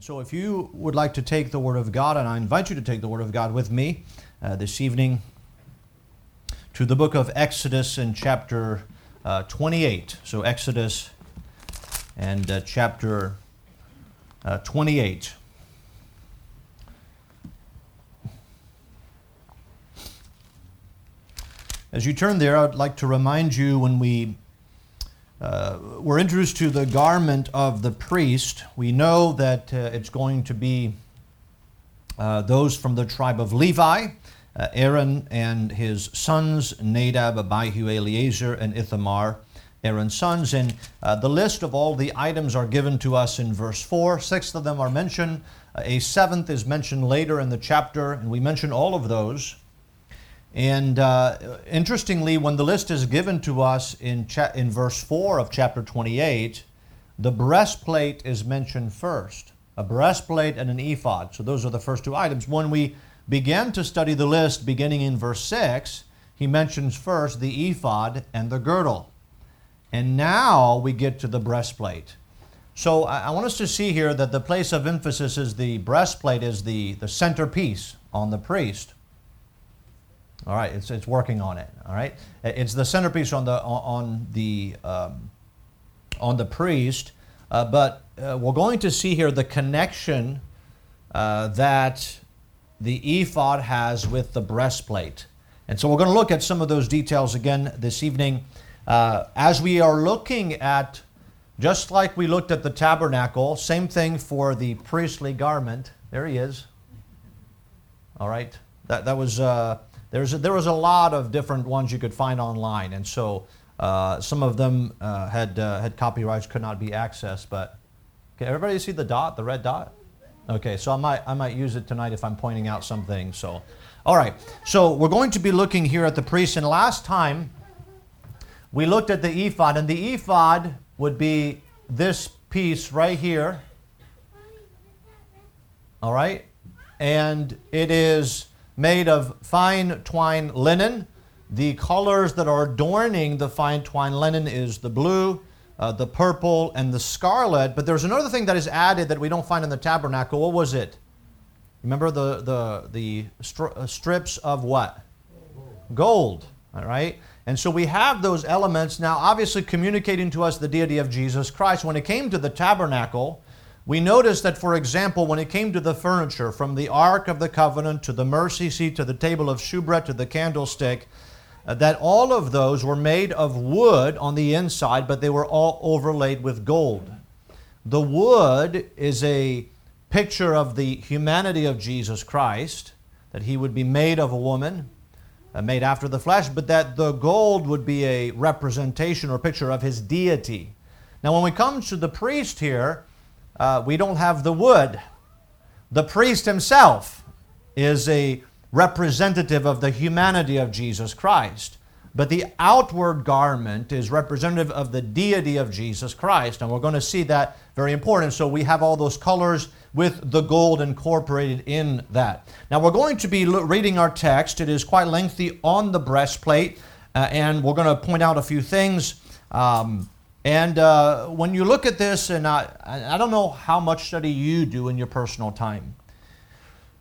And so, if you would like to take the Word of God, and I invite you to take the Word of God with me uh, this evening to the book of Exodus in chapter uh, 28. So, Exodus and uh, chapter uh, 28. As you turn there, I'd like to remind you when we uh, we're introduced to the garment of the priest. We know that uh, it's going to be uh, those from the tribe of Levi, uh, Aaron and his sons, Nadab, Abihu, Eleazar, and Ithamar, Aaron's sons. And uh, the list of all the items are given to us in verse 4. Six of them are mentioned. Uh, a seventh is mentioned later in the chapter, and we mention all of those. And uh, interestingly, when the list is given to us in, cha- in verse 4 of chapter 28, the breastplate is mentioned first a breastplate and an ephod. So those are the first two items. When we began to study the list beginning in verse 6, he mentions first the ephod and the girdle. And now we get to the breastplate. So I, I want us to see here that the place of emphasis is the breastplate is the, the centerpiece on the priest. All right, it's, it's working on it. All right, it's the centerpiece on the on the um, on the priest. Uh, but uh, we're going to see here the connection uh, that the ephod has with the breastplate, and so we're going to look at some of those details again this evening uh, as we are looking at. Just like we looked at the tabernacle, same thing for the priestly garment. There he is. All right, that that was uh, there's a, there was a lot of different ones you could find online, and so uh, some of them uh, had uh, had copyrights could not be accessed. But okay, everybody see the dot, the red dot? Okay, so I might I might use it tonight if I'm pointing out something. So, all right. So we're going to be looking here at the priest, and last time we looked at the ephod, and the ephod would be this piece right here. All right, and it is made of fine twine linen. The colors that are adorning the fine twine linen is the blue, uh, the purple, and the scarlet. But there's another thing that is added that we don't find in the tabernacle. What was it? Remember the, the, the stri- uh, strips of what? Gold. All right? And so we have those elements now, obviously communicating to us the deity of Jesus Christ. When it came to the tabernacle, we notice that, for example, when it came to the furniture, from the Ark of the Covenant to the mercy seat to the table of shewbread to the candlestick, uh, that all of those were made of wood on the inside, but they were all overlaid with gold. The wood is a picture of the humanity of Jesus Christ, that he would be made of a woman, uh, made after the flesh, but that the gold would be a representation or picture of his deity. Now, when we come to the priest here, uh, we don't have the wood. The priest himself is a representative of the humanity of Jesus Christ. But the outward garment is representative of the deity of Jesus Christ. And we're going to see that very important. So we have all those colors with the gold incorporated in that. Now we're going to be reading our text. It is quite lengthy on the breastplate. Uh, and we're going to point out a few things. Um, and uh, when you look at this, and I, I don't know how much study you do in your personal time.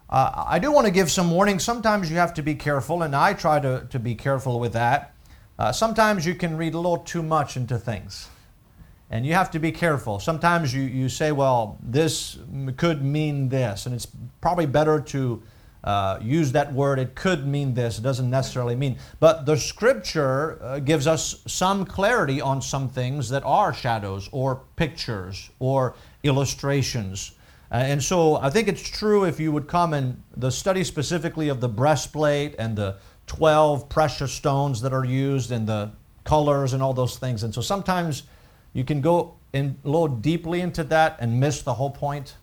Uh, I do want to give some warning. Sometimes you have to be careful, and I try to, to be careful with that. Uh, sometimes you can read a little too much into things, and you have to be careful. Sometimes you, you say, well, this could mean this, and it's probably better to uh, use that word. It could mean this, it doesn't necessarily mean. But the scripture uh, gives us some clarity on some things that are shadows or pictures or illustrations. Uh, and so I think it's true if you would come and the study specifically of the breastplate and the 12 precious stones that are used and the colors and all those things. And so sometimes you can go in a little deeply into that and miss the whole point.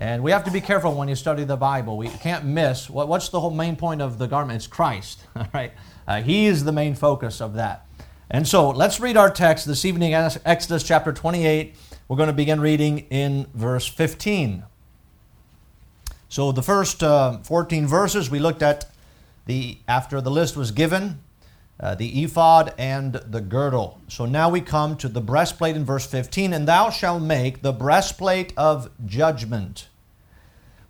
And we have to be careful when you study the Bible. We can't miss what, what's the whole main point of the garment? It's Christ, all right? Uh, he is the main focus of that. And so let's read our text this evening, Exodus chapter 28. We're going to begin reading in verse 15. So the first uh, 14 verses we looked at the after the list was given. Uh, the ephod and the girdle. So now we come to the breastplate in verse 15. And thou shalt make the breastplate of judgment.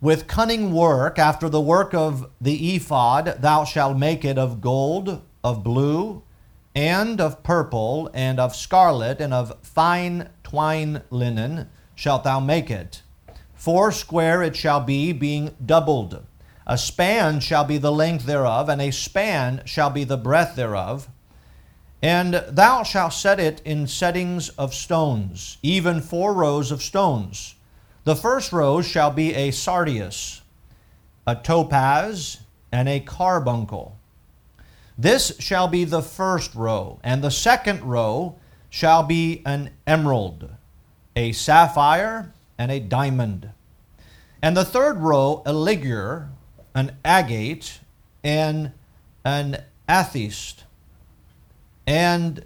With cunning work, after the work of the ephod, thou shalt make it of gold, of blue, and of purple, and of scarlet, and of fine twine linen shalt thou make it. Four square it shall be, being doubled. A span shall be the length thereof, and a span shall be the breadth thereof. And thou shalt set it in settings of stones, even four rows of stones. The first row shall be a sardius, a topaz, and a carbuncle. This shall be the first row, and the second row shall be an emerald, a sapphire, and a diamond. And the third row, a ligure, an agate, and an amethyst. And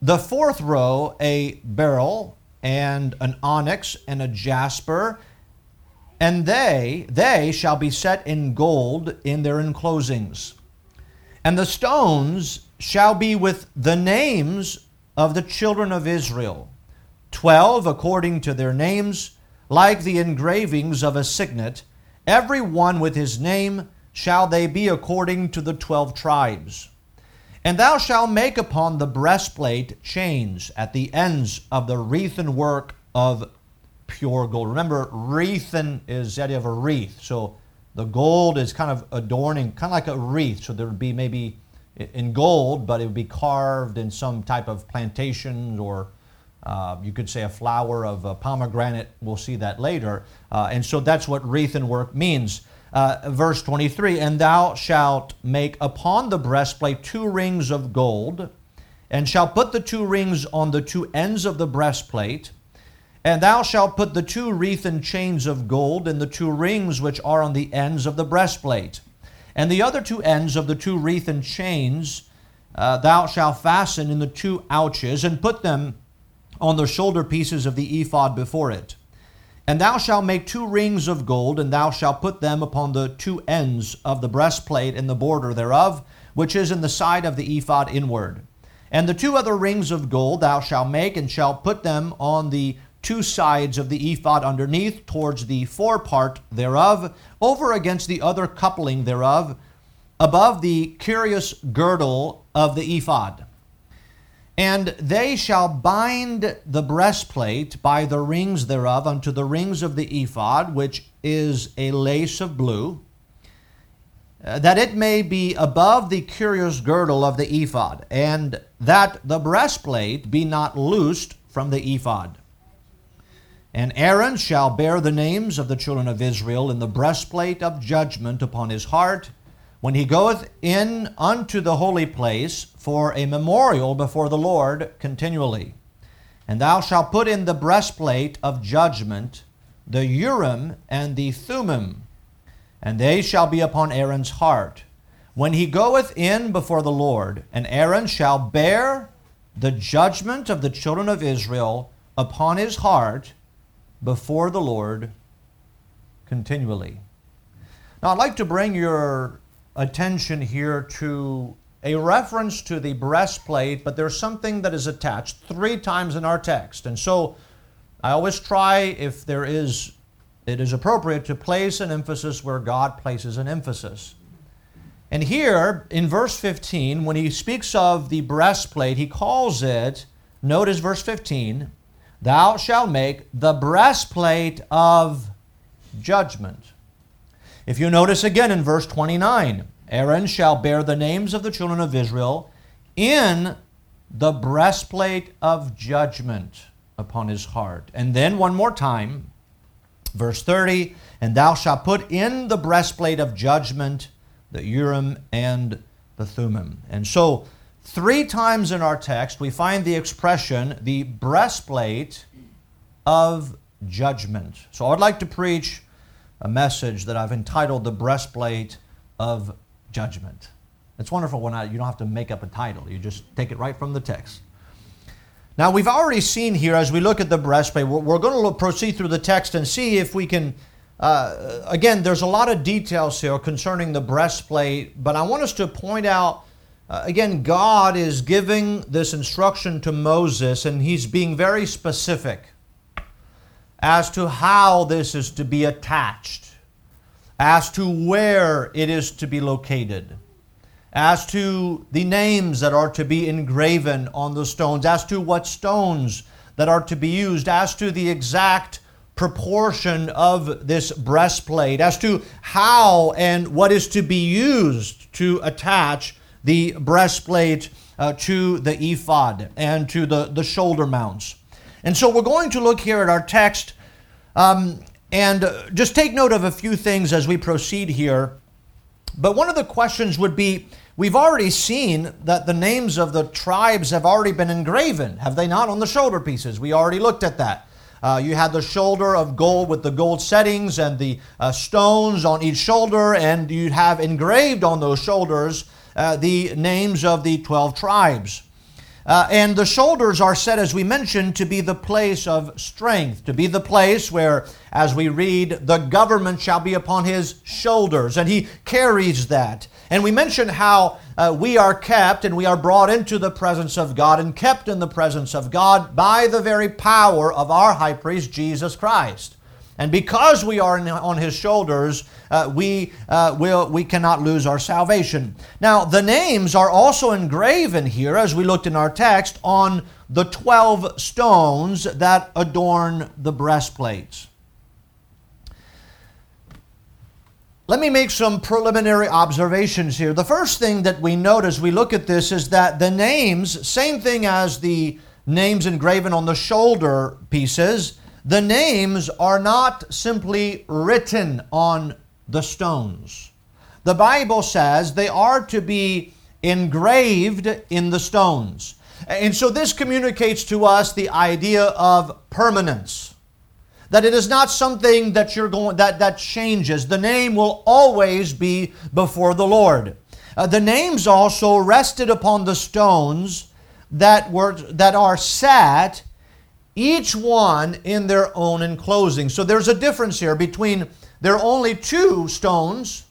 the fourth row, a beryl, and an onyx, and a jasper. And they, they shall be set in gold in their enclosings. And the stones shall be with the names of the children of Israel, twelve according to their names, like the engravings of a signet, every one with his name shall they be according to the twelve tribes. And thou shalt make upon the breastplate chains at the ends of the wreathen work of pure gold. Remember, wreathen is the idea of a wreath. So the gold is kind of adorning, kind of like a wreath. So there would be maybe in gold, but it would be carved in some type of plantation or uh, you could say a flower of a pomegranate. We'll see that later. Uh, and so that's what wreathen work means. Uh, verse 23 And thou shalt make upon the breastplate two rings of gold, and shalt put the two rings on the two ends of the breastplate. And thou shalt put the two wreathen chains of gold in the two rings which are on the ends of the breastplate. And the other two ends of the two wreathen chains uh, thou shalt fasten in the two ouches, and put them on the shoulder pieces of the ephod before it. And thou shalt make two rings of gold, and thou shalt put them upon the two ends of the breastplate in the border thereof, which is in the side of the ephod inward. And the two other rings of gold thou shalt make, and shalt put them on the two sides of the ephod underneath, towards the forepart thereof, over against the other coupling thereof, above the curious girdle of the ephod. And they shall bind the breastplate by the rings thereof unto the rings of the ephod, which is a lace of blue, uh, that it may be above the curious girdle of the ephod, and that the breastplate be not loosed from the ephod. And Aaron shall bear the names of the children of Israel in the breastplate of judgment upon his heart when he goeth in unto the holy place for a memorial before the Lord continually. And thou shalt put in the breastplate of judgment the Urim and the Thummim, and they shall be upon Aaron's heart. When he goeth in before the Lord, and Aaron shall bear the judgment of the children of Israel upon his heart before the Lord continually. Now, I'd like to bring your attention here to a reference to the breastplate, but there's something that is attached three times in our text. And so I always try, if there is, it is appropriate to place an emphasis where God places an emphasis. And here in verse 15, when he speaks of the breastplate, he calls it, notice verse 15, thou shalt make the breastplate of judgment. If you notice again in verse 29, Aaron shall bear the names of the children of Israel in the breastplate of judgment upon his heart. And then one more time, verse 30, and thou shalt put in the breastplate of judgment the Urim and the Thummim. And so, three times in our text, we find the expression the breastplate of judgment. So, I'd like to preach a message that I've entitled The Breastplate of Judgment. It's wonderful when I, you don't have to make up a title, you just take it right from the text. Now, we've already seen here as we look at the breastplate, we're, we're going to look, proceed through the text and see if we can. Uh, again, there's a lot of details here concerning the breastplate, but I want us to point out Uh, again, God is giving this instruction to Moses, and he's being very specific as to how this is to be attached, as to where it is to be located, as to the names that are to be engraven on the stones, as to what stones that are to be used, as to the exact proportion of this breastplate, as to how and what is to be used to attach the breastplate uh, to the ephod and to the, the shoulder mounts. And so we're going to look here at our text um, and uh, just take note of a few things as we proceed here. But one of the questions would be we've already seen that the names of the tribes have already been engraven, have they not, on the shoulder pieces? We already looked at that. Uh, you had the shoulder of gold with the gold settings and the uh, stones on each shoulder, and you have engraved on those shoulders uh, the names of the 12 tribes. Uh, and the shoulders are said, as we mentioned, to be the place of strength, to be the place where, as we read, the government shall be upon his shoulders, and he carries that. And we mentioned how uh, we are kept and we are brought into the presence of God and kept in the presence of God by the very power of our high priest, Jesus Christ. And because we are in, on his shoulders, uh, we, uh, will, we cannot lose our salvation. Now, the names are also engraven here, as we looked in our text, on the 12 stones that adorn the breastplates. Let me make some preliminary observations here. The first thing that we note as we look at this is that the names, same thing as the names engraven on the shoulder pieces, the names are not simply written on the stones. The Bible says they are to be engraved in the stones. And so this communicates to us the idea of permanence. That it is not something that you're going that that changes. The name will always be before the Lord. Uh, the names also rested upon the stones that were that are set each one in their own enclosing. So there's a difference here between there are only two stones.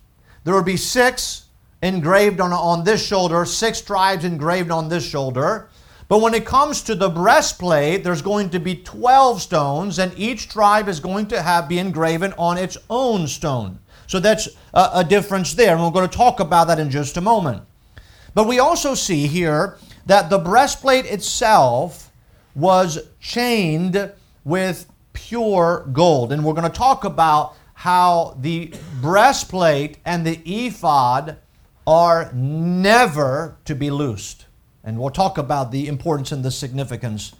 There will be six engraved on, on this shoulder, six tribes engraved on this shoulder. But when it comes to the breastplate, there's going to be 12 stones, and each tribe is going to have be engraven on its own stone. So that's a, a difference there, and we're going to talk about that in just a moment. But we also see here that the breastplate itself was chained with pure gold. And we're going to talk about how the breastplate and the ephod are never to be loosed. And we'll talk about the importance and the significance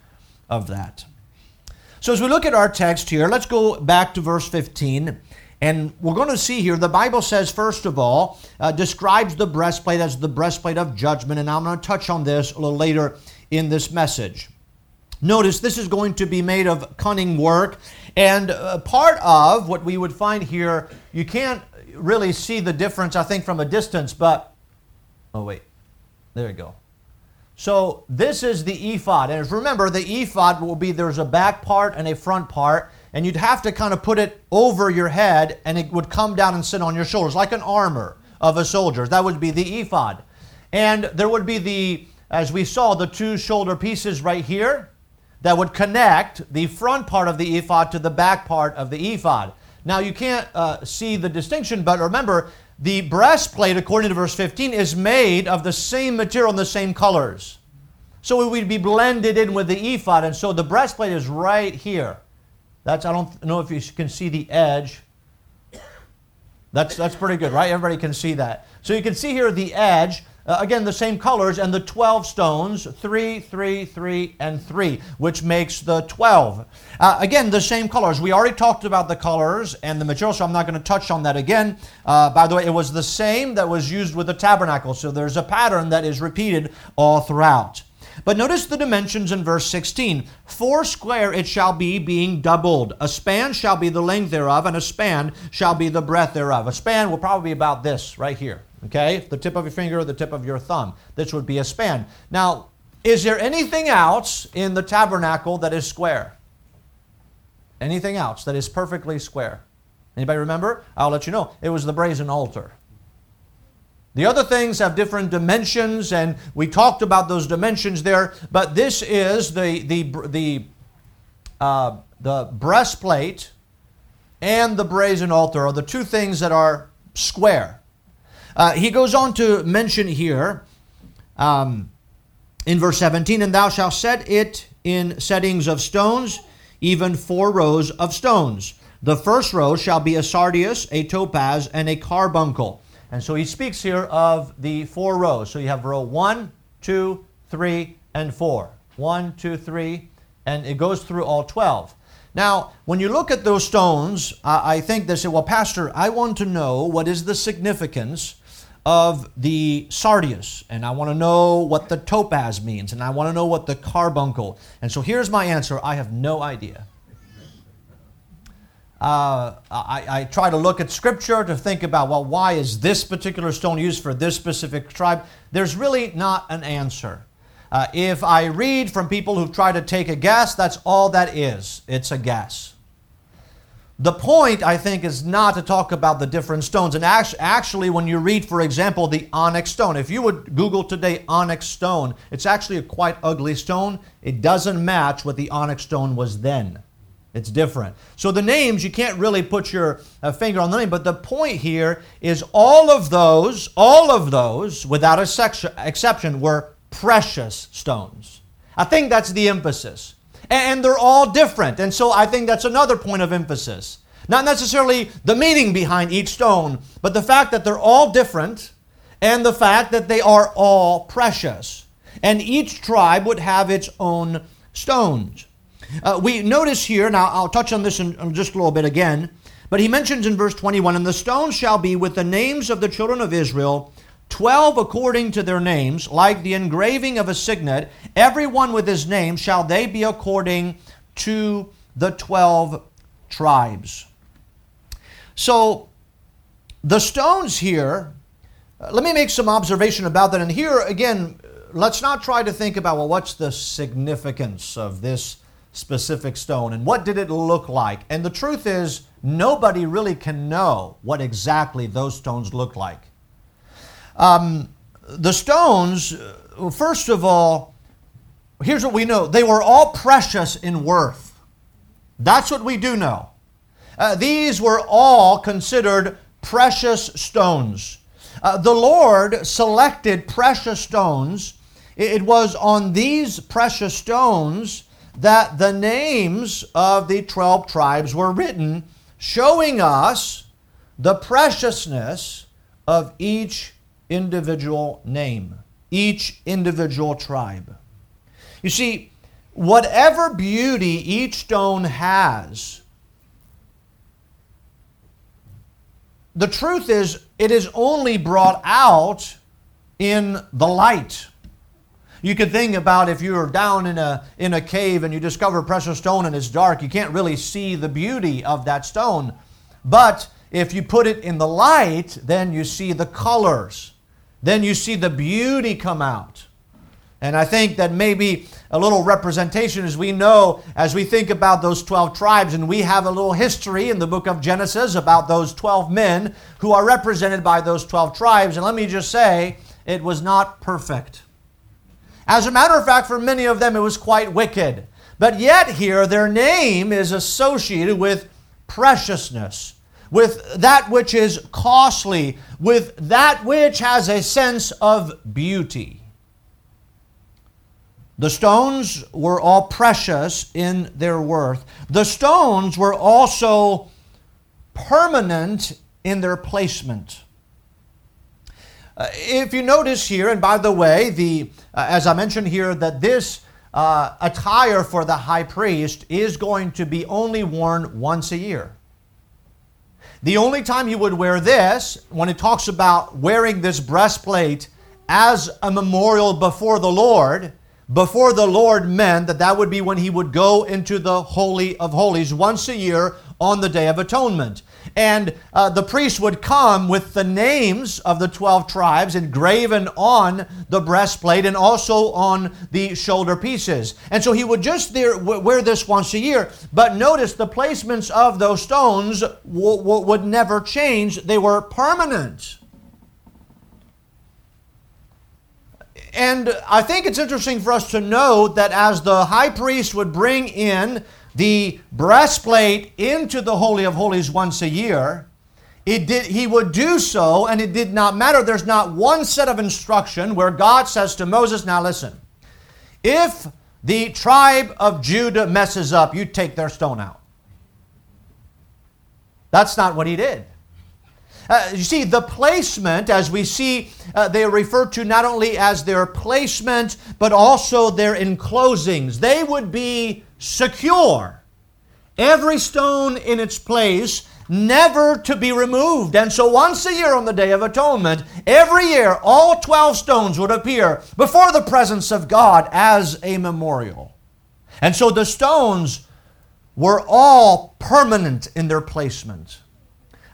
of that. So, as we look at our text here, let's go back to verse 15. And we're going to see here, the Bible says, first of all, uh, describes the breastplate as the breastplate of judgment. And I'm going to touch on this a little later in this message. Notice this is going to be made of cunning work, and uh, part of what we would find here, you can't really see the difference, I think, from a distance, but oh, wait, there you go. So this is the ephod, and remember, the ephod will be there's a back part and a front part, and you'd have to kind of put it over your head, and it would come down and sit on your shoulders like an armor of a soldier. That would be the ephod, and there would be the, as we saw, the two shoulder pieces right here that would connect the front part of the ephod to the back part of the ephod. Now, you can't uh, see the distinction, but remember, the breastplate, according to verse 15, is made of the same material and the same colors. So it would be blended in with the ephod, and so the breastplate is right here. That's I don't know if you can see the edge. That's that's pretty good, right? Everybody can see that. So you can see here the edge. Uh, again, the same colors and the 12 stones 3, 3, 3, and 3, which makes the 12. Uh, again, the same colors. We already talked about the colors and the material, so I'm not going to touch on that again. Uh, by the way, it was the same that was used with the tabernacle, so there's a pattern that is repeated all throughout. But notice the dimensions in verse 16. Four square it shall be, being doubled. A span shall be the length thereof, and a span shall be the breadth thereof. A span will probably be about this right here. Okay? The tip of your finger or the tip of your thumb. This would be a span. Now, is there anything else in the tabernacle that is square? Anything else that is perfectly square? Anybody remember? I'll let you know. It was the brazen altar. The other things have different dimensions, and we talked about those dimensions there. But this is the the the uh, the breastplate and the brazen altar are the two things that are square. Uh, he goes on to mention here um, in verse 17, and thou shalt set it in settings of stones, even four rows of stones. The first row shall be a sardius, a topaz, and a carbuncle. And so he speaks here of the four rows. So you have row one, two, three, and four. One, two, three, and it goes through all 12. Now, when you look at those stones, I think they say, well, Pastor, I want to know what is the significance of the sardius, and I want to know what the topaz means, and I want to know what the carbuncle. And so here's my answer I have no idea. Uh, I, I, try to look at scripture to think about, well, why is this particular stone used for this specific tribe? There's really not an answer. Uh, if I read from people who've tried to take a guess, that's all that is. It's a guess. The point, I think, is not to talk about the different stones. And actually, when you read, for example, the onyx stone, if you would Google today onyx stone, it's actually a quite ugly stone. It doesn't match what the onyx stone was then. It's different. So the names, you can't really put your uh, finger on the name, but the point here is all of those, all of those, without a exception, were precious stones. I think that's the emphasis. And they're all different. And so I think that's another point of emphasis. Not necessarily the meaning behind each stone, but the fact that they're all different and the fact that they are all precious. And each tribe would have its own stones. Uh, we notice here, now I'll touch on this in, in just a little bit again, but he mentions in verse 21 And the stones shall be with the names of the children of Israel Twelve according to their names, like the engraving of a signet, every one with his name shall they be according to the twelve tribes. So the stones here, uh, let me make some observation about that. And here again, let's not try to think about, well, what's the significance of this specific stone and what did it look like? And the truth is, nobody really can know what exactly those stones look like. Um, the stones, uh, first of all, here's what we know they were all precious in worth. That's what we do know. Uh, these were all considered precious stones. Uh, the Lord selected precious stones. It was on these precious stones that the names of the 12 tribes were written, showing us the preciousness of each individual name, each individual tribe. You see, whatever beauty each stone has, the truth is, it is only brought out in the light. You could think about if you're down in a, in a cave and you discover a precious stone and it's dark, you can't really see the beauty of that stone. But if you put it in the light, then you see the colors then you see the beauty come out. And I think that maybe a little representation as we know, as we think about those 12 tribes, and we have a little history in the book of Genesis about those 12 men who are represented by those 12 tribes. And let me just say, it was not perfect. As a matter of fact, for many of them, it was quite wicked. But yet, here, their name is associated with preciousness with that which is costly, with that which has a sense of beauty. The stones were all precious in their worth. The stones were also permanent in their placement. Uh, if you notice here, and by the way, the uh, as I mentioned here, that this uh, attire for the high priest is going to be only worn once a year. The only time he would wear this, when it talks about wearing this breastplate as a memorial before the Lord, before the Lord meant that that would be when he would go into the Holy of Holies once a year on the Day of Atonement. And uh, the priest would come with the names of the 12 tribes engraven on the breastplate and also on the shoulder pieces. And so he would just there, wear this once a year. But notice the placements of those stones w- w- would never change, they were permanent. and I think it's interesting for us to note that as the high priest would bring in the breastplate into the Holy of Holies once a year, it did, he would do so, and it did not matter. There's not one set of instruction where God says to Moses, Now listen, if the tribe of Judah messes up, you take their stone out. That's not what he did. Uh, you see, the placement, as we see, uh, they are referred to not only as their placement, but also their enclosings. They would be secure. Every stone in its place, never to be removed. And so, once a year on the Day of Atonement, every year, all 12 stones would appear before the presence of God as a memorial. And so, the stones were all permanent in their placement.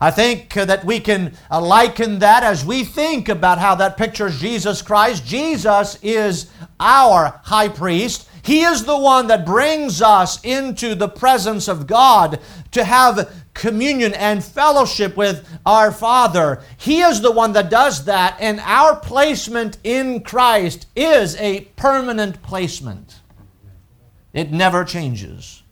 I think uh, that we can uh, liken that as we think about how that pictures Jesus Christ. Jesus is our high priest. He is the one that brings us into the presence of God to have communion and fellowship with our Father. He is the one that does that, and our placement in Christ is a permanent placement. It never changes.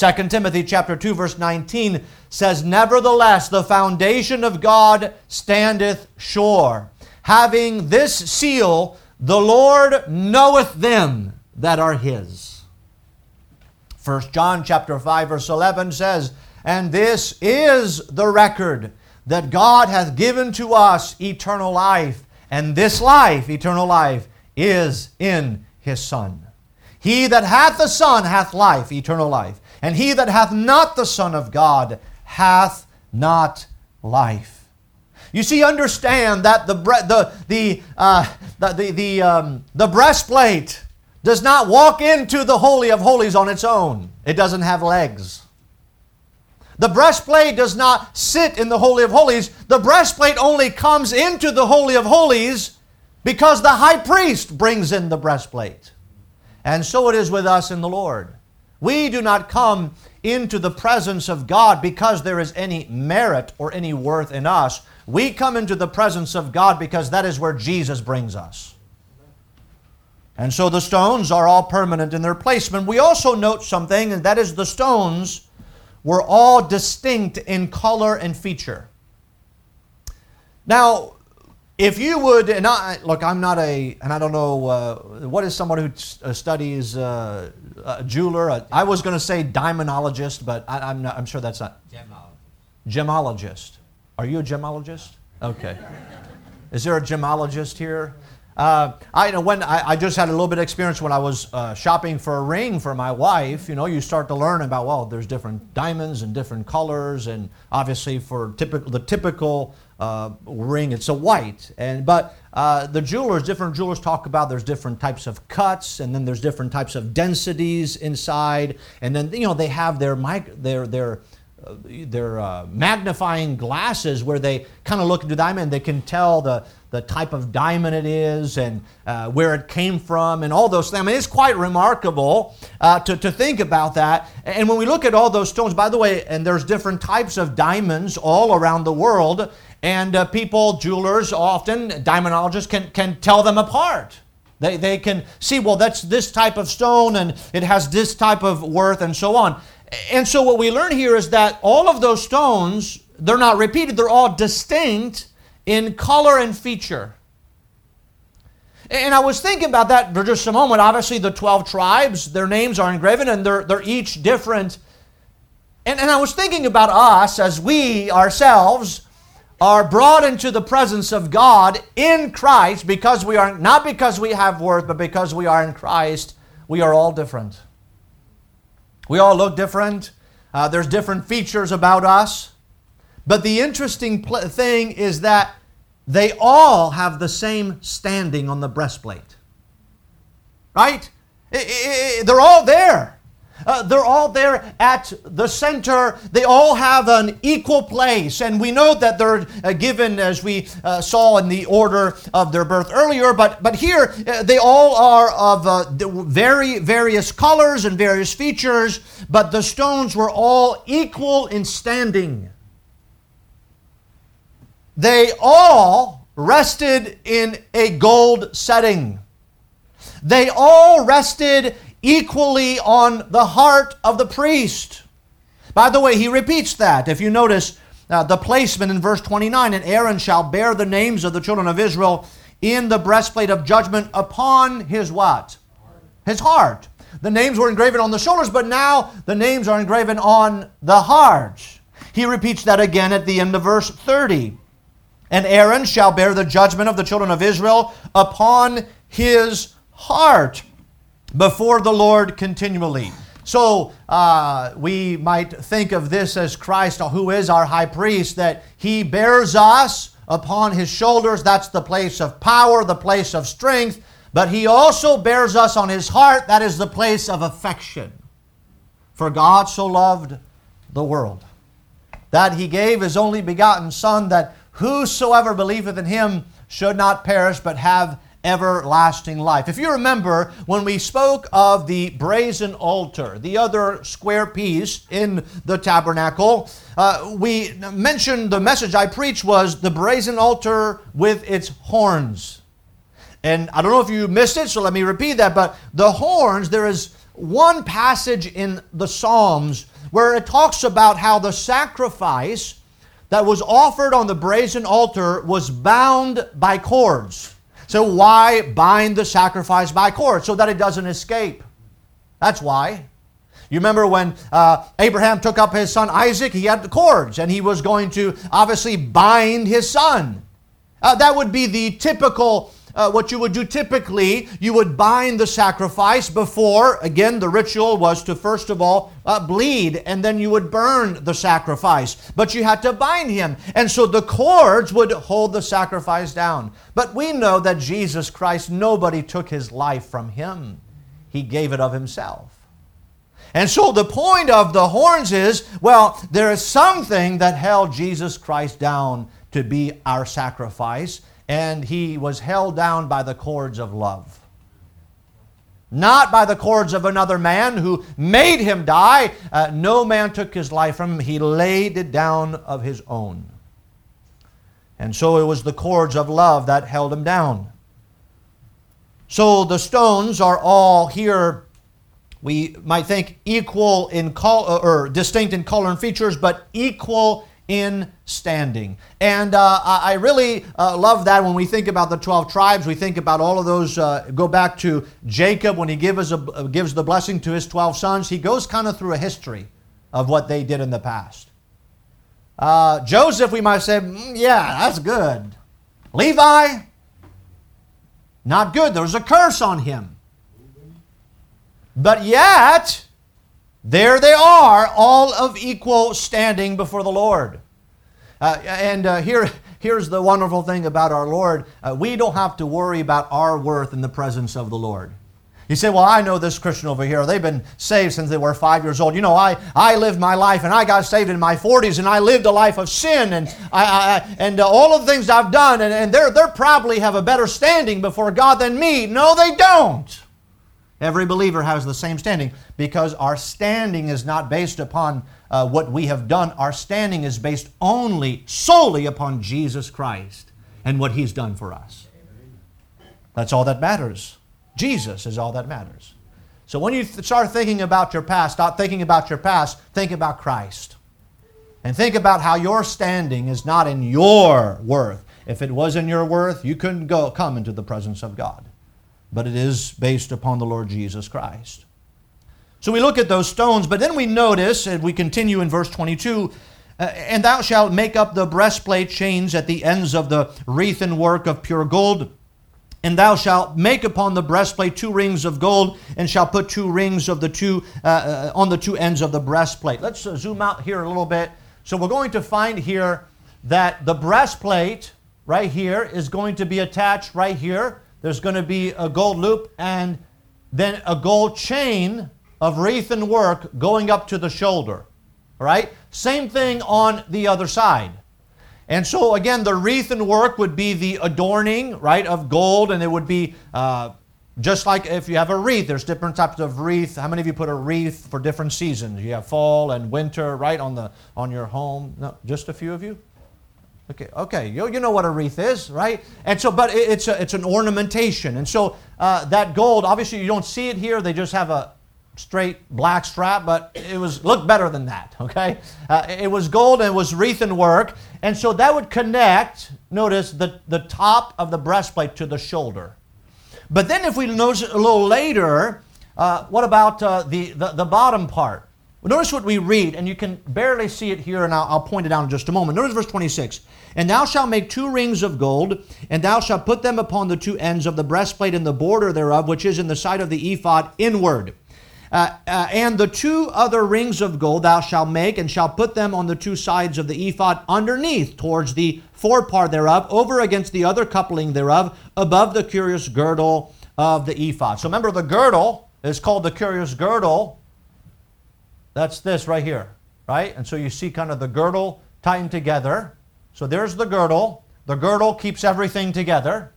2 Timothy chapter 2 verse 19 says nevertheless the foundation of God standeth sure having this seal the Lord knoweth them that are his. 1 John chapter 5 verse 11 says and this is the record that God hath given to us eternal life and this life eternal life is in his son. He that hath the son hath life eternal life and he that hath not the Son of God hath not life. You see, understand that the, the, the, uh, the, the, the, um, the breastplate does not walk into the Holy of Holies on its own, it doesn't have legs. The breastplate does not sit in the Holy of Holies. The breastplate only comes into the Holy of Holies because the high priest brings in the breastplate. And so it is with us in the Lord. We do not come into the presence of God because there is any merit or any worth in us. We come into the presence of God because that is where Jesus brings us. And so the stones are all permanent in their placement. We also note something, and that is the stones were all distinct in color and feature. Now, if you would, and I, look, I'm not a, and I don't know, uh, what is someone who uh, studies uh, a jeweler? Uh, I was going to say diamondologist, but I, am not, I'm sure that's not. Gemologist. Gemologist. Are you a gemologist? Okay. is there a gemologist here? Uh, I you know when I, I, just had a little bit of experience when I was uh, shopping for a ring for my wife. You know, you start to learn about well, there's different diamonds and different colors, and obviously for typical the typical uh, ring, it's a white. And but uh, the jewelers, different jewelers talk about there's different types of cuts, and then there's different types of densities inside, and then you know they have their mic their their their uh, magnifying glasses where they kind of look into diamond. They can tell the the type of diamond it is and uh, where it came from and all those things. I mean, it's quite remarkable uh, to, to think about that. And when we look at all those stones, by the way, and there's different types of diamonds all around the world, and uh, people, jewelers, often diamondologists can, can tell them apart. They, they can see, well, that's this type of stone and it has this type of worth and so on. And so what we learn here is that all of those stones, they're not repeated, they're all distinct in color and feature. And I was thinking about that for just a moment. Obviously, the 12 tribes, their names are engraven and they're, they're each different. And, and I was thinking about us as we ourselves are brought into the presence of God in Christ because we are, not because we have worth, but because we are in Christ, we are all different. We all look different. Uh, there's different features about us. But the interesting pl- thing is that they all have the same standing on the breastplate. Right? they're all there. Uh, they're all there at the center. They all have an equal place. And we know that they're uh, given, as we uh, saw in the order of their birth earlier, but, but here uh, they all are of uh, very various colors and various features, but the stones were all equal in standing. They all rested in a gold setting. they all rested equally on the heart of the priest. By the way, he repeats that. If you notice uh, the placement in verse 29, and Aaron shall bear the names of the children of Israel in the breastplate of judgment upon his what? His heart. The names were engraven on the shoulders, but now the names are engraven on the heart. He repeats that again at the end of verse 30. And Aaron shall bear the judgment of the children of Israel upon his heart before the Lord continually. So uh, we might think of this as Christ, who is our high priest, that he bears us upon his shoulders. That's the place of power, the place of strength. But he also bears us on his heart. That is the place of affection. For God so loved the world that he gave his only begotten Son, that whosoever believeth in him should not perish, but have everlasting life. If you remember when we spoke of the brazen altar, the other square piece in the tabernacle, uh, we mentioned the message I preached was the brazen altar with its horns. And I don't know if you missed it, so let me repeat that. But the horns, there is one passage in the Psalms where it talks about how the sacrifice that was offered on the brazen altar was bound by cords. So, why bind the sacrifice by cords? So that it doesn't escape. That's why. You remember when uh, Abraham took up his son Isaac, he had the cords, and he was going to obviously bind his son. Uh, that would be the typical uh, what you would do typically, you would bind the sacrifice before, again, the ritual was to first of all uh, bleed, and then you would burn the sacrifice. But you had to bind him. And so the cords would hold the sacrifice down. But we know that Jesus Christ, nobody took his life from him, he gave it of himself. And so the point of the horns is well, there is something that held Jesus Christ down to be our sacrifice and he was held down by the cords of love. Not by the cords of another man who made him die. Uh, no man took his life from him. He laid it down of his own. And so it was the cords of love that held him down. So the stones are all here, we might think equal in color, or distinct in color and features, but equal in standing. And uh, I really uh, love that when we think about the 12 tribes, we think about all of those, uh, go back to Jacob when he gives, a, gives the blessing to his 12 sons. He goes kind of through a history of what they did in the past. Uh, Joseph, we might say, mm, yeah, that's good. Levi, not good. There was a curse on him. But yet, there they are, all of equal standing before the Lord. Uh, and uh, here, here's the wonderful thing about our Lord uh, we don't have to worry about our worth in the presence of the Lord. You say, Well, I know this Christian over here. They've been saved since they were five years old. You know, I, I lived my life and I got saved in my 40s and I lived a life of sin and, I, I and uh, all of the things I've done, and, and they're, they're probably have a better standing before God than me. No, they don't. Every believer has the same standing because our standing is not based upon uh, what we have done. Our standing is based only, solely upon Jesus Christ and what He's done for us. That's all that matters. Jesus is all that matters. So when you th- start thinking about your past, stop thinking about your past, think about Christ. And think about how your standing is not in your worth. If it was in your worth, you couldn't go come into the presence of God but it is based upon the Lord Jesus Christ. So we look at those stones, but then we notice, and we continue in verse 22, uh, and thou shalt make up the breastplate chains at the ends of the wreathen work of pure gold. And thou shalt make upon the breastplate two rings of gold, and shalt put two rings of the two uh, uh, on the two ends of the breastplate. Let's uh, zoom out here a little bit. So we're going to find here that the breastplate right here is going to be attached right here there's going to be a gold loop and then a gold chain of wreathen work going up to the shoulder. All right? Same thing on the other side. And so, again, the wreathen work would be the adorning, right, of gold, and it would be uh, just like if you have a wreath, there's different types of wreath. How many of you put a wreath for different seasons? You have fall and winter, right, on, the, on your home? No, just a few of you? Okay, okay, you, you know what a wreath is, right? And so, but it, it's a, it's an ornamentation, and so uh, that gold, obviously, you don't see it here. They just have a straight black strap, but it was looked better than that. Okay, uh, it was gold and it was wreathen work, and so that would connect. Notice the the top of the breastplate to the shoulder. But then, if we notice a little later, uh, what about uh, the, the the bottom part? Well, notice what we read, and you can barely see it here, and I'll, I'll point it out in just a moment. Notice verse 26. And thou shalt make two rings of gold, and thou shalt put them upon the two ends of the breastplate in the border thereof, which is in the side of the ephod inward. Uh, uh, and the two other rings of gold thou shalt make, and shalt put them on the two sides of the ephod underneath, towards the forepart thereof, over against the other coupling thereof, above the curious girdle of the ephod. So remember, the girdle is called the curious girdle that's this right here, right? And so you see kind of the girdle tightened together. So there's the girdle. The girdle keeps everything together.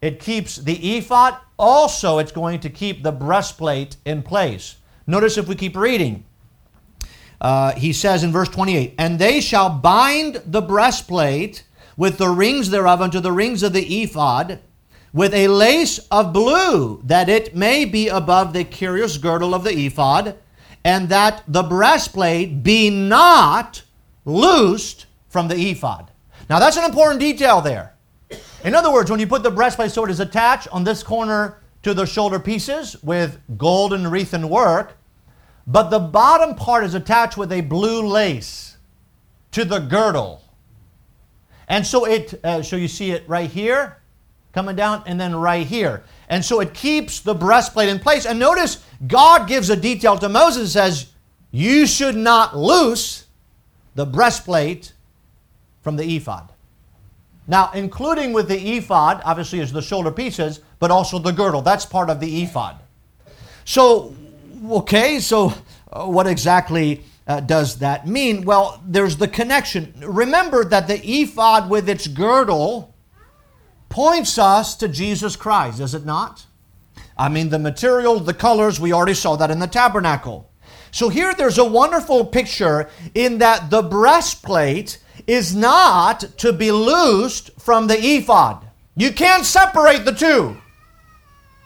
It keeps the ephod. Also, it's going to keep the breastplate in place. Notice if we keep reading. Uh, he says in verse 28 And they shall bind the breastplate with the rings thereof unto the rings of the ephod with a lace of blue, that it may be above the curious girdle of the ephod and that the breastplate be not loosed from the ephod. Now, that's an important detail there. In other words, when you put the breastplate so it is attached on this corner to the shoulder pieces with golden wreathen work, but the bottom part is attached with a blue lace to the girdle. And so it, uh, so you see it right here, coming down, and then right here. And so it keeps the breastplate in place. And notice God gives a detail to Moses says, You should not loose the breastplate from the ephod. Now, including with the ephod, obviously, is the shoulder pieces, but also the girdle. That's part of the ephod. So, okay, so uh, what exactly uh, does that mean? Well, there's the connection. Remember that the ephod with its girdle points us to Jesus Christ, does it not? I mean, the material, the colors, we already saw that in the tabernacle. So here there's a wonderful picture in that the breastplate is not to be loosed from the ephod. You can't separate the two.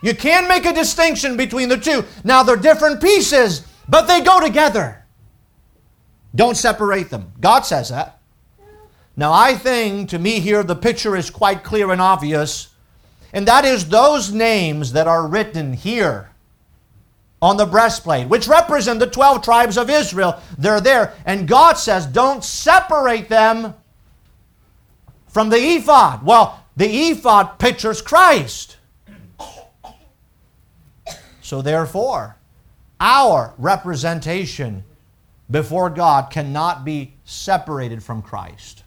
You can make a distinction between the two. Now they're different pieces, but they go together. Don't separate them. God says that. Now, I think to me here the picture is quite clear and obvious, and that is those names that are written here on the breastplate, which represent the 12 tribes of Israel. They're there, and God says, don't separate them from the ephod. Well, the ephod pictures Christ. So, therefore, our representation before God cannot be separated from Christ.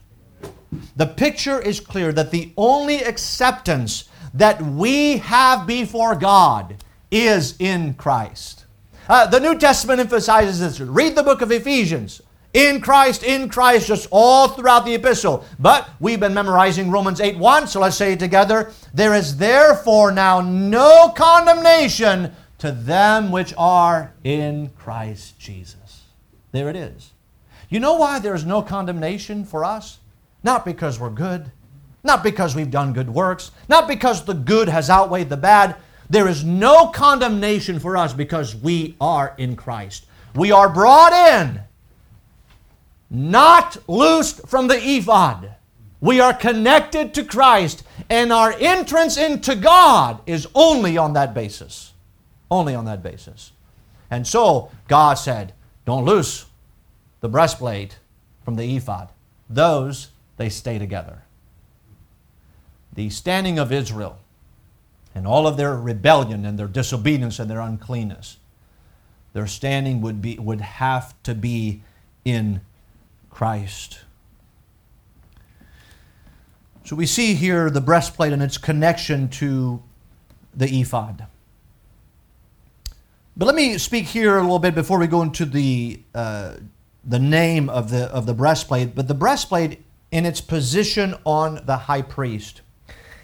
The picture is clear that the only acceptance that we have before God is in Christ. Uh, the New Testament emphasizes this. Read the book of Ephesians. In Christ, in Christ, just all throughout the epistle. But we've been memorizing Romans 8 1, so let's say it together. There is therefore now no condemnation to them which are in Christ Jesus. There it is. You know why there is no condemnation for us? Not because we're good, not because we've done good works, not because the good has outweighed the bad. There is no condemnation for us because we are in Christ. We are brought in, not loosed from the ephod. We are connected to Christ, and our entrance into God is only on that basis. Only on that basis. And so God said, Don't loose the breastplate from the ephod. Those they stay together. The standing of Israel and all of their rebellion and their disobedience and their uncleanness, their standing would, be, would have to be in Christ. So we see here the breastplate and its connection to the ephod. But let me speak here a little bit before we go into the, uh, the name of the, of the breastplate. But the breastplate in its position on the high priest.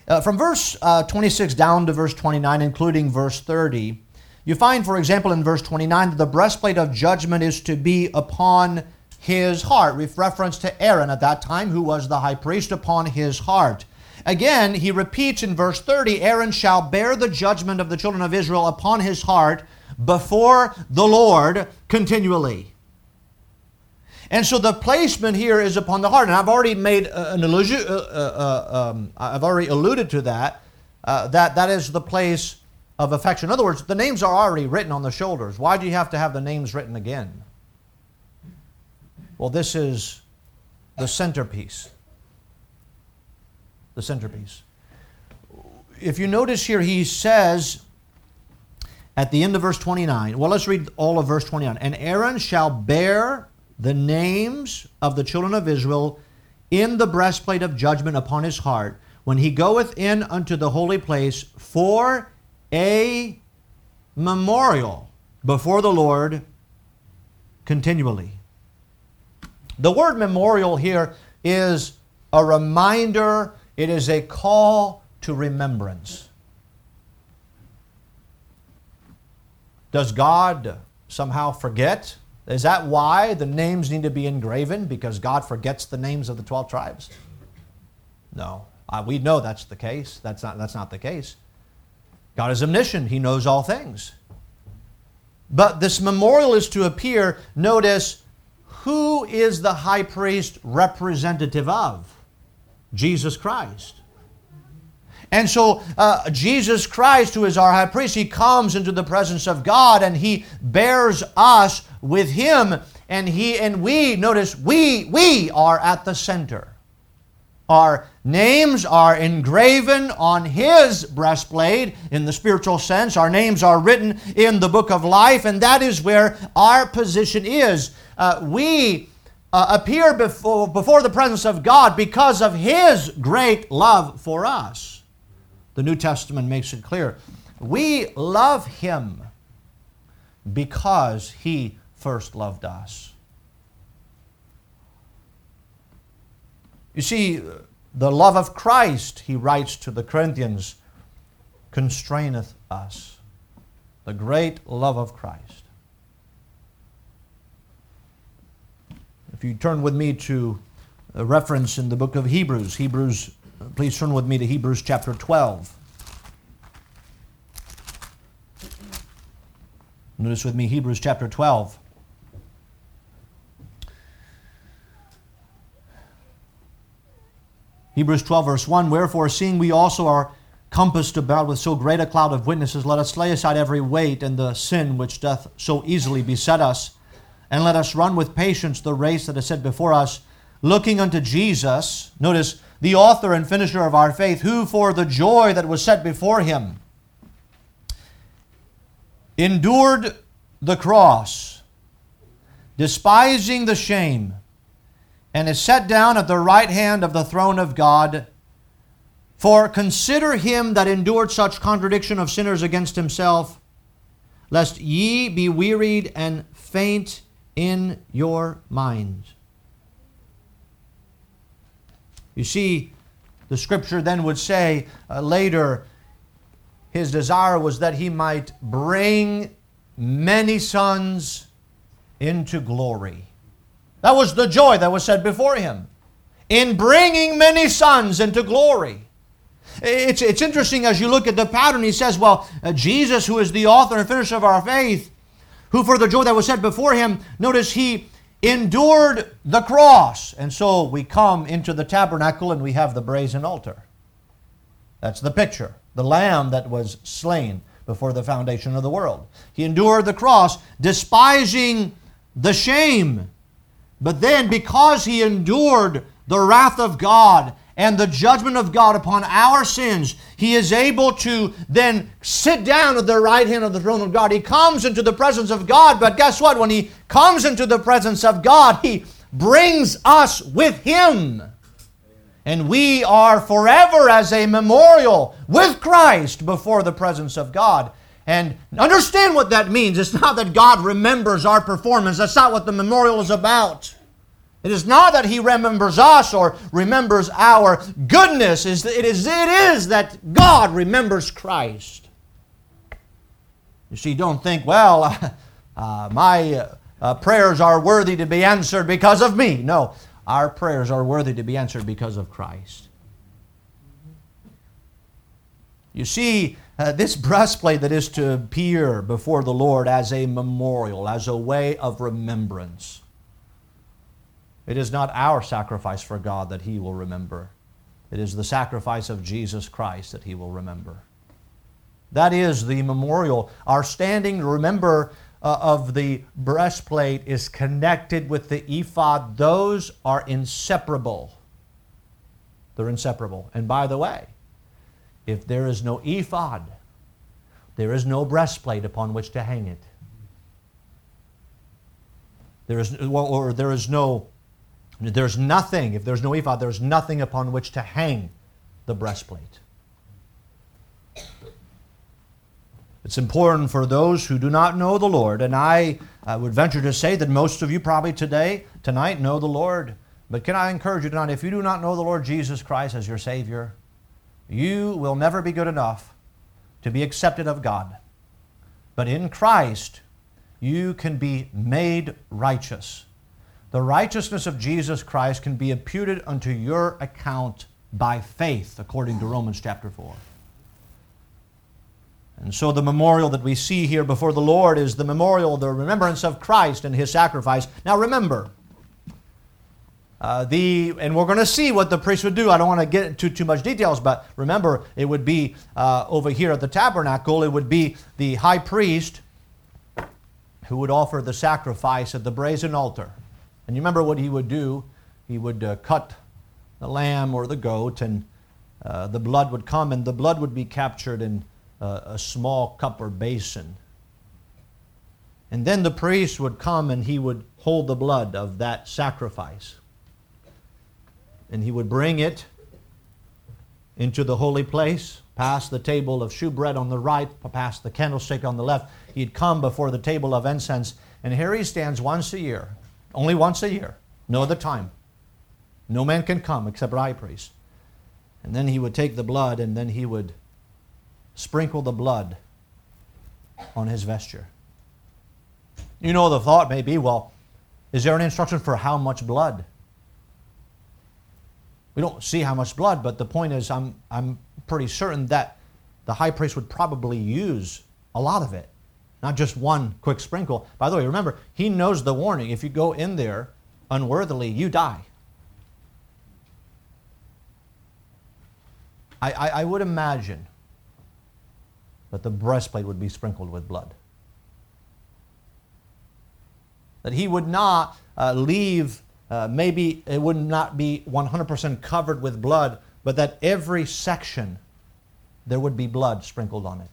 Uh, from verse uh, 26 down to verse 29, including verse 30, you find, for example, in verse 29, that the breastplate of judgment is to be upon his heart. With reference to Aaron at that time, who was the high priest upon his heart. Again, he repeats in verse 30 Aaron shall bear the judgment of the children of Israel upon his heart before the Lord continually. And so the placement here is upon the heart. And I've already made an illusion, uh, uh, uh, um, I've already alluded to that, uh, that that is the place of affection. In other words, the names are already written on the shoulders. Why do you have to have the names written again? Well, this is the centerpiece. The centerpiece. If you notice here, he says at the end of verse 29, well, let's read all of verse 29. And Aaron shall bear the names of the children of Israel in the breastplate of judgment upon his heart when he goeth in unto the holy place for a memorial before the Lord continually. The word memorial here is a reminder, it is a call to remembrance. Does God somehow forget? Is that why the names need to be engraven? Because God forgets the names of the 12 tribes? No. Uh, we know that's the case. That's not, that's not the case. God is omniscient, He knows all things. But this memorial is to appear, notice, who is the high priest representative of? Jesus Christ. And so, uh, Jesus Christ, who is our high priest, he comes into the presence of God and he bears us with him. And he and we, notice, we, we are at the center. Our names are engraven on his breastplate in the spiritual sense. Our names are written in the book of life, and that is where our position is. Uh, we uh, appear before, before the presence of God because of his great love for us. The New Testament makes it clear. We love him because he first loved us. You see, the love of Christ, he writes to the Corinthians, constraineth us. The great love of Christ. If you turn with me to a reference in the book of Hebrews, Hebrews, please turn with me to Hebrews chapter 12. Notice with me Hebrews chapter 12. Hebrews 12, verse 1 Wherefore, seeing we also are compassed about with so great a cloud of witnesses, let us lay aside every weight and the sin which doth so easily beset us, and let us run with patience the race that is set before us, looking unto Jesus, notice, the author and finisher of our faith, who for the joy that was set before him endured the cross, despising the shame and is set down at the right hand of the throne of God. For consider him that endured such contradiction of sinners against himself, lest ye be wearied and faint in your minds. You see, the scripture then would say uh, later, his desire was that he might bring many sons into glory. That was the joy that was set before him in bringing many sons into glory. It's, it's interesting as you look at the pattern. He says, Well, uh, Jesus, who is the author and finisher of our faith, who for the joy that was set before him, notice he endured the cross. And so we come into the tabernacle and we have the brazen altar. That's the picture. The lamb that was slain before the foundation of the world. He endured the cross, despising the shame but then, because he endured the wrath of God and the judgment of God upon our sins, he is able to then sit down at the right hand of the throne of God. He comes into the presence of God, but guess what? When he comes into the presence of God, he brings us with him. And we are forever as a memorial with Christ before the presence of God. And understand what that means. It's not that God remembers our performance. That's not what the memorial is about. It is not that He remembers us or remembers our goodness. It is, it is that God remembers Christ. You see, don't think, well, uh, my, uh, uh, prayers are worthy to be answered because of me. No, our prayers are worthy to be answered because of Christ. You see, uh, this breastplate that is to appear before the Lord as a memorial, as a way of remembrance. It is not our sacrifice for God that He will remember. It is the sacrifice of Jesus Christ that He will remember. That is the memorial. Our standing, remember, uh, of the breastplate is connected with the ephod. Those are inseparable. They're inseparable. And by the way, if there is no ephod, there is no breastplate upon which to hang it. There is, or there is no, there's nothing, if there's no ephod, there's nothing upon which to hang the breastplate. It's important for those who do not know the Lord, and I, I would venture to say that most of you probably today, tonight, know the Lord. But can I encourage you tonight, if you do not know the Lord Jesus Christ as your Savior, you will never be good enough to be accepted of God. But in Christ, you can be made righteous. The righteousness of Jesus Christ can be imputed unto your account by faith, according to Romans chapter 4. And so the memorial that we see here before the Lord is the memorial, the remembrance of Christ and his sacrifice. Now remember, uh, the and we're going to see what the priest would do. I don't want to get into too much details, but remember, it would be uh, over here at the tabernacle. It would be the high priest who would offer the sacrifice at the brazen altar. And you remember what he would do? He would uh, cut the lamb or the goat, and uh, the blood would come, and the blood would be captured in uh, a small cup or basin. And then the priest would come and he would hold the blood of that sacrifice and he would bring it into the holy place, past the table of shewbread on the right, past the candlestick on the left. He'd come before the table of incense, and here he stands once a year, only once a year, no other time. No man can come except high priest. And then he would take the blood, and then he would sprinkle the blood on his vesture. You know, the thought may be, well, is there an instruction for how much blood? We don't see how much blood, but the point is, I'm, I'm pretty certain that the high priest would probably use a lot of it, not just one quick sprinkle. By the way, remember, he knows the warning. If you go in there unworthily, you die. I, I, I would imagine that the breastplate would be sprinkled with blood. That he would not uh, leave uh, maybe it would not be 100% covered with blood, but that every section there would be blood sprinkled on it.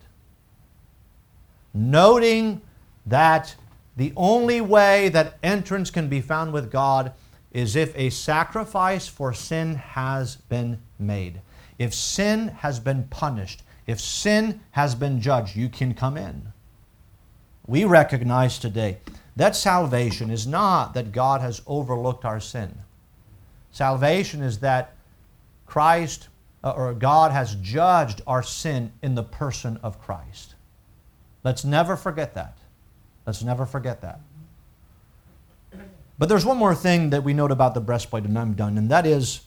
Noting that the only way that entrance can be found with God is if a sacrifice for sin has been made. If sin has been punished, if sin has been judged, you can come in. We recognize today that salvation is not that God has overlooked our sin. Salvation is that Christ uh, or God has judged our sin in the person of Christ. Let's never forget that. Let's never forget that. But there's one more thing that we note about the breastplate, and I'm done, and that is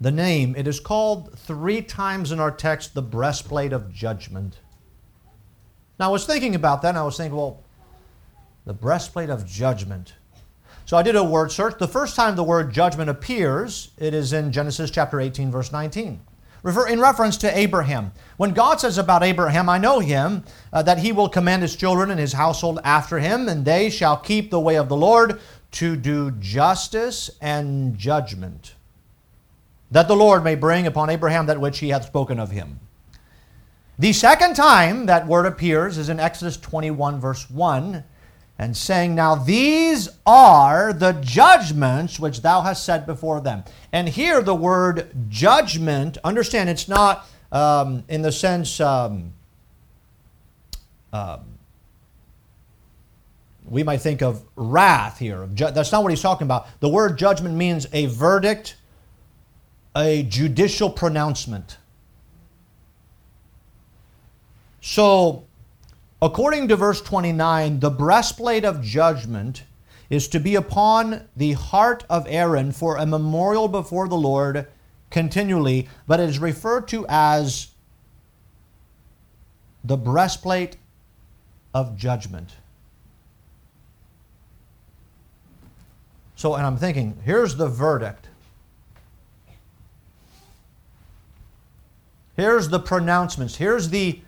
the name. It is called three times in our text the breastplate of judgment. Now, I was thinking about that, and I was thinking, well, the breastplate of judgment. So I did a word search. The first time the word judgment appears, it is in Genesis chapter 18, verse 19. In reference to Abraham. When God says about Abraham, I know him, uh, that he will command his children and his household after him, and they shall keep the way of the Lord to do justice and judgment, that the Lord may bring upon Abraham that which he hath spoken of him. The second time that word appears is in Exodus 21, verse 1 and saying, Now these are the judgments which thou hast set before them. And here the word judgment, understand it's not um, in the sense, um, um, we might think of wrath here. That's not what he's talking about. The word judgment means a verdict, a judicial pronouncement. So According to verse 29, the breastplate of judgment is to be upon the heart of Aaron for a memorial before the Lord continually, but it is referred to as the breastplate of judgment. So, and I'm thinking, here's the verdict. Here's the pronouncements. Here's the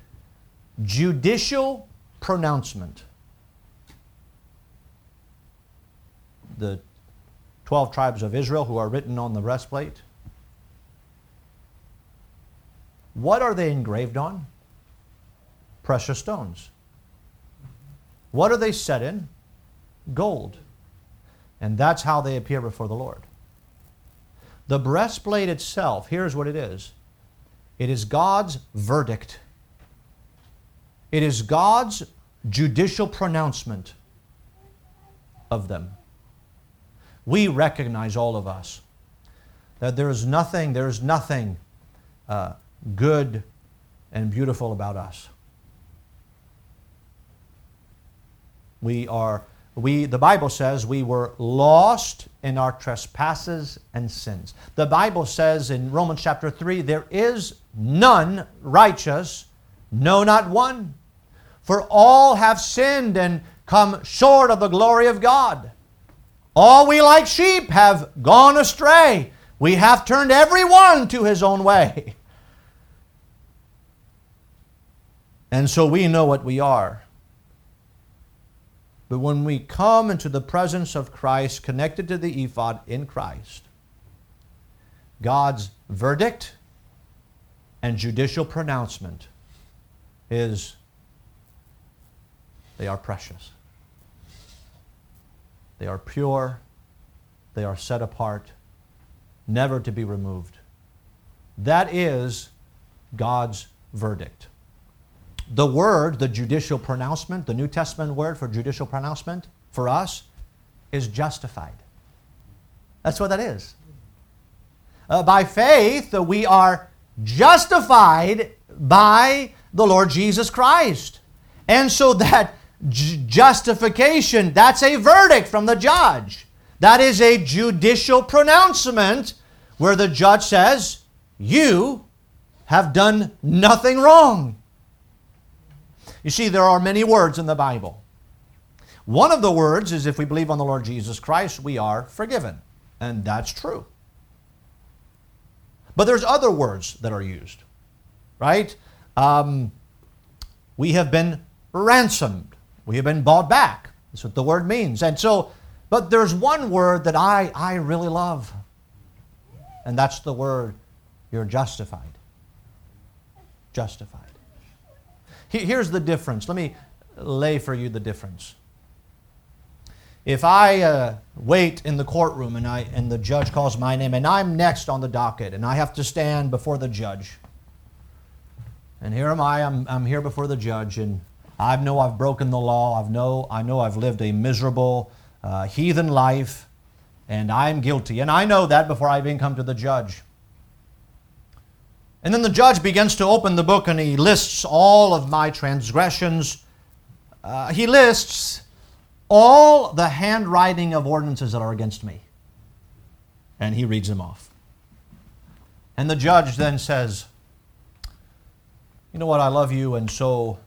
judicial pronouncement. The 12 tribes of Israel who are written on the breastplate. What are they engraved on? Precious stones. What are they set in? Gold. And that's how they appear before the Lord. The breastplate itself, here's what it is it is God's verdict, it is God's judicial pronouncement of them. We recognize, all of us, that there is nothing, there is nothing uh, good and beautiful about us. We are, we, the Bible says we were lost in our trespasses and sins. The Bible says in Romans chapter 3 there is none righteous, no, not one. For all have sinned and come short of the glory of God. All we like sheep have gone astray. We have turned every one to his own way. And so we know what we are. But when we come into the presence of Christ, connected to the ephod in Christ, God's verdict and judicial pronouncement is they are precious. They are pure. They are set apart, never to be removed. That is God's verdict. The word, the judicial pronouncement, the New Testament word for judicial pronouncement for us is justified. That's what that is. Uh, by faith, uh, we are justified by the Lord Jesus Christ. And so that justification, that's a verdict from the judge. That is a judicial pronouncement where the judge says, You have done nothing wrong. You see, there are many words in the Bible. One of the words is if we believe on the Lord Jesus Christ, we are forgiven. And that's true. But there's other words that are used, right? Um, we have been ransomed. We have been bought back. That's what the word means. And so, but there's one word that I, I really love, and that's the word you're justified. Justified. Here's the difference. Let me lay for you the difference. If I uh, wait in the courtroom and, I, and the judge calls my name and I'm next on the docket and I have to stand before the judge, and here am I, I'm, I'm here before the judge, and I know I've broken the law, I know, I know I've lived a miserable, uh, heathen life, and I'm guilty. And I know that before I even come to the judge. And then the judge begins to open the book and he lists all of my transgressions. Uh, he lists all the handwriting of ordinances that are against me. And he reads them off. And the judge then says, You know what? I love you, and so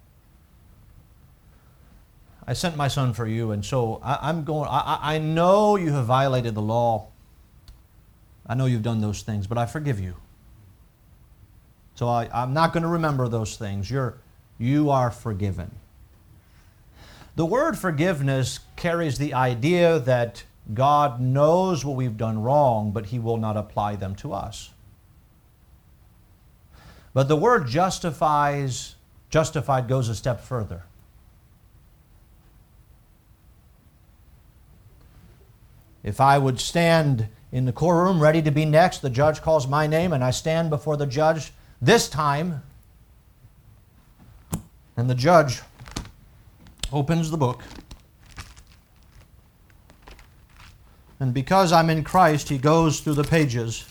I sent my son for you, and so I, am going. I, I know you have violated the law. I know you've done those things, but I forgive you. So I, I'm not going to remember those things. You're, you are forgiven. The word forgiveness carries the idea that God knows what we've done wrong, but He will not apply them to us. But the word justifies, justified goes a step further. If I would stand in the courtroom ready to be next, the judge calls my name, and I stand before the judge this time, and the judge opens the book. And because I'm in Christ, he goes through the pages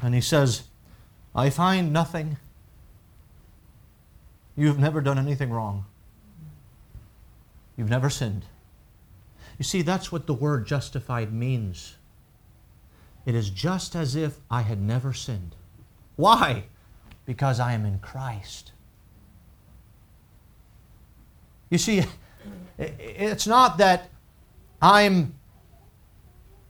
and he says, I find nothing You've never done anything wrong. You've never sinned. You see, that's what the word justified means. It is just as if I had never sinned. Why? Because I am in Christ. You see, it's not that I'm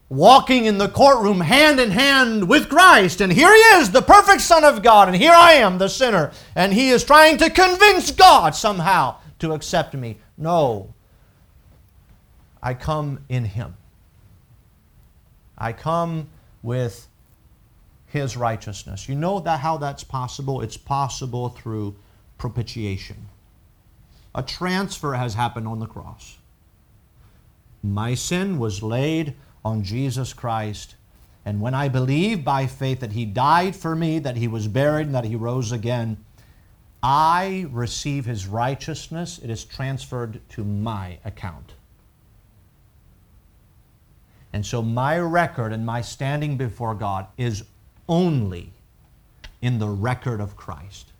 walking in the courtroom hand in hand with Christ, and here He is, the perfect Son of God, and here I am, the sinner, and He is trying to convince God somehow to accept me. No. I come in Him. I come with His righteousness. You know that how that's possible? It's possible through propitiation. A transfer has happened on the cross. My sin was laid on Jesus Christ. And when I believe by faith that He died for me, that He was buried, and that He rose again, I receive His righteousness. It is transferred to my account. And so my record and my standing before God is only in the record of Christ,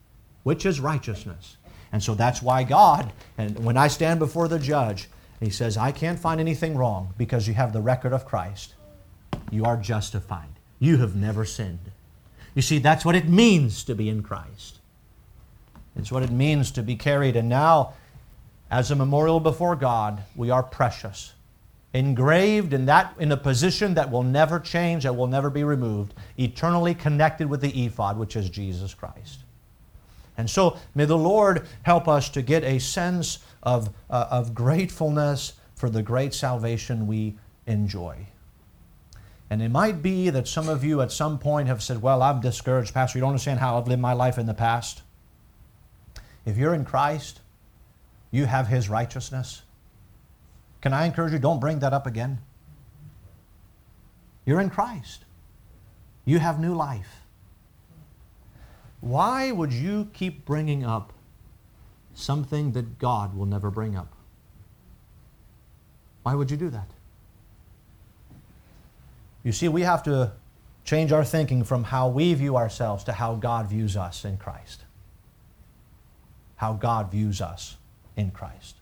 which is righteousness. And so that's why God, and when I stand before the judge, he says, I can't find anything wrong because you have the record of Christ. You are justified. You have never sinned. You see, that's what it means to be in Christ. It's what it means to be carried. And now, as a memorial before God, we are precious. Engraved in that in a position that will never change, that will never be removed, eternally connected with the ephod, which is Jesus Christ. And so may the Lord help us to get a sense of, uh, of gratefulness for the great salvation we enjoy. And it might be that some of you at some point have said, Well, I'm discouraged, Pastor. You don't understand how I've lived my life in the past. If you're in Christ, you have His righteousness. Can I encourage you, don't bring that up again? You're in Christ, you have new life. Why would you keep bringing up something that God will never bring up? Why would you do that? You see, we have to change our thinking from how we view ourselves to how God views us in Christ. How God views us in Christ.